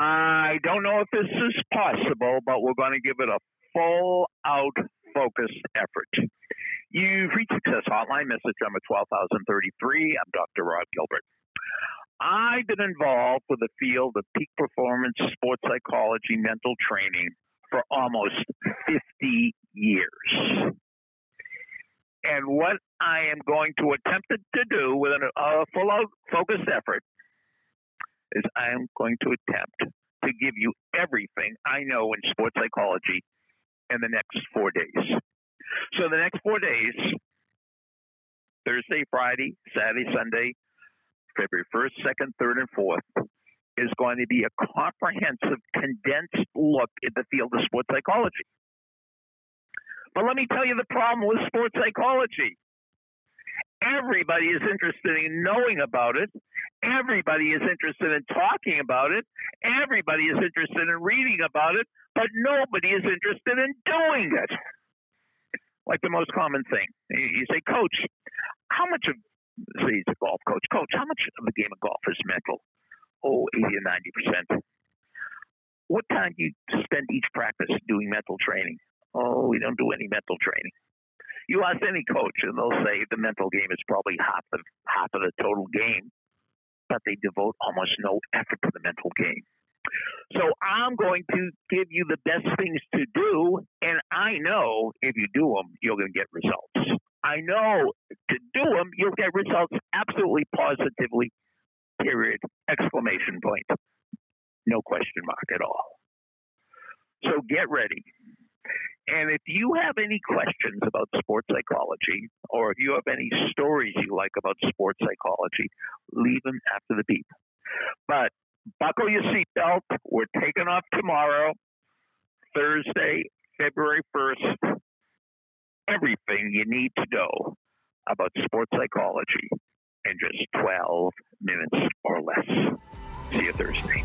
I don't know if this is possible, but we're going to give it a full out focused effort. You've reached Success Hotline, message number 12033. I'm Dr. Rob Gilbert. I've been involved with the field of peak performance, sports psychology, mental training for almost 50 years. And what I am going to attempt to do with a full out focused effort is I am going to attempt to give you everything I know in sports psychology in the next four days. So the next four days, Thursday, Friday, Saturday, Sunday, February 1st, 2nd, 3rd, and 4th, is going to be a comprehensive, condensed look at the field of sports psychology. But let me tell you the problem with sports psychology. Everybody is interested in knowing about it. Everybody is interested in talking about it. Everybody is interested in reading about it, but nobody is interested in doing it. Like the most common thing. You say, Coach, how much of, say he's a golf coach, Coach, how much of the game of golf is mental? Oh, 80 or 90%. What time do you spend each practice doing mental training? Oh, we don't do any mental training. You ask any coach, and they'll say the mental game is probably half of half of the total game, but they devote almost no effort to the mental game. So I'm going to give you the best things to do, and I know if you do them, you're going to get results. I know to do them, you'll get results absolutely positively. Period. Exclamation point. No question mark at all. So get ready. And if you have any questions about sports psychology, or if you have any stories you like about sports psychology, leave them after the beep. But buckle your seatbelt. We're taking off tomorrow, Thursday, February 1st. Everything you need to know about sports psychology in just 12 minutes or less. See you Thursday.